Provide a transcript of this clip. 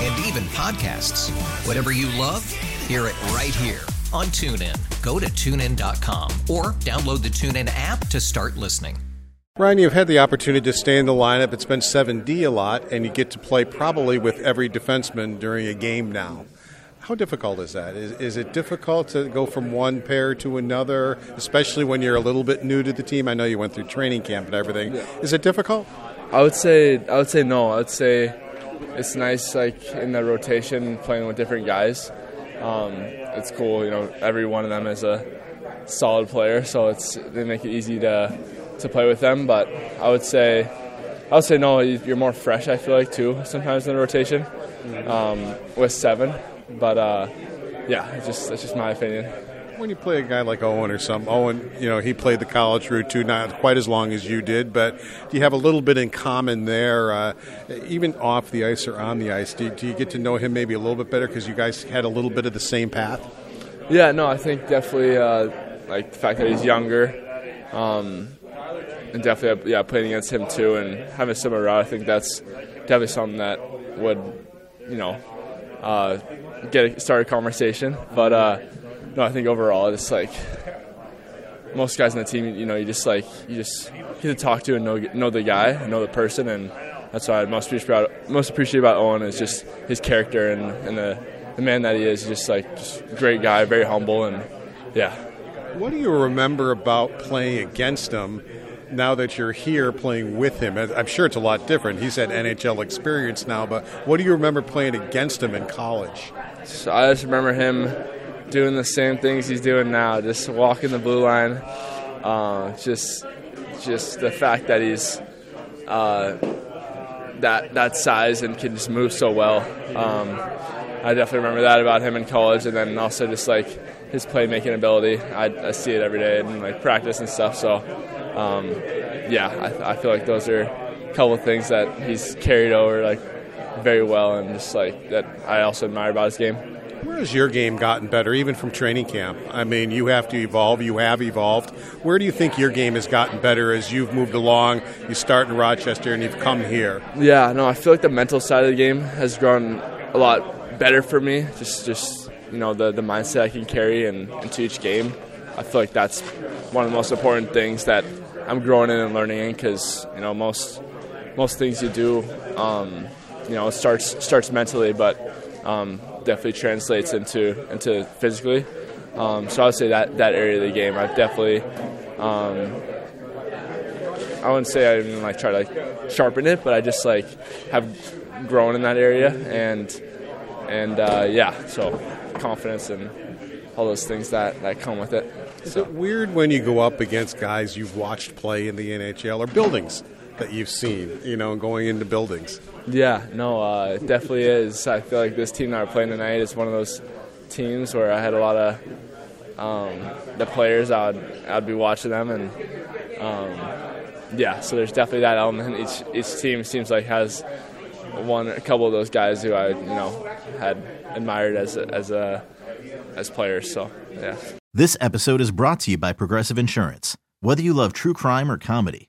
Yes, and even podcasts. Whatever you love, hear it right here on TuneIn. Go to tunein.com or download the TuneIn app to start listening. Ryan, you've had the opportunity to stay in the lineup. It's been 7D a lot, and you get to play probably with every defenseman during a game now. How difficult is that? Is, is it difficult to go from one pair to another, especially when you're a little bit new to the team? I know you went through training camp and everything. Is it difficult? I would say I would say no. I would say it's nice like in the rotation playing with different guys. Um, it's cool, you know. Every one of them is a solid player, so it's they make it easy to to play with them. But I would say I would say no. You're more fresh. I feel like too sometimes in the rotation um, with seven. But uh, yeah, it's just that's just my opinion. When you play a guy like Owen or some Owen, you know he played the college route too, not quite as long as you did, but do you have a little bit in common there, uh, even off the ice or on the ice? Do, do you get to know him maybe a little bit better because you guys had a little bit of the same path? Yeah, no, I think definitely uh, like the fact that he's younger, um, and definitely yeah playing against him too and having a similar route. I think that's definitely something that would you know uh, get a, start a conversation. But uh, no, I think overall it's like most guys on the team. You know, you just like you just get to talk to and know know the guy, know the person, and that's what I most appreciate about most appreciate about Owen is just his character and, and the the man that he is. Just like just great guy, very humble, and yeah. What do you remember about playing against him now that you're here playing with him? I'm sure it's a lot different. He's had NHL experience now, but what do you remember playing against him in college? So I just remember him doing the same things he's doing now, just walking the blue line. Uh, just, just the fact that he's uh, that that size and can just move so well. Um, I definitely remember that about him in college, and then also just like his playmaking ability. I, I see it every day in like practice and stuff. So, um, yeah, I, I feel like those are a couple things that he's carried over like very well, and just like that I also admire about his game. Where has your game gotten better, even from training camp? I mean, you have to evolve. You have evolved. Where do you think your game has gotten better as you've moved along? You start in Rochester and you've come here. Yeah, no, I feel like the mental side of the game has grown a lot better for me. Just, just you know, the the mindset I can carry into each game. I feel like that's one of the most important things that I'm growing in and learning in because you know most most things you do, um, you know, it starts starts mentally, but um, definitely translates into into physically. Um, so I would say that that area of the game, I've definitely. Um, I wouldn't say I even like try to like sharpen it, but I just like have grown in that area and and uh, yeah, so confidence and all those things that, that come with it. Is it weird when you go up against guys you've watched play in the NHL or buildings that you've seen, you know, going into buildings? Yeah, no, uh, it definitely is. I feel like this team that we're playing tonight is one of those teams where I had a lot of um, the players. I'd I'd be watching them, and um, yeah, so there's definitely that element. Each each team seems like has one a couple of those guys who I you know had admired as a, as a as players. So yeah. This episode is brought to you by Progressive Insurance. Whether you love true crime or comedy,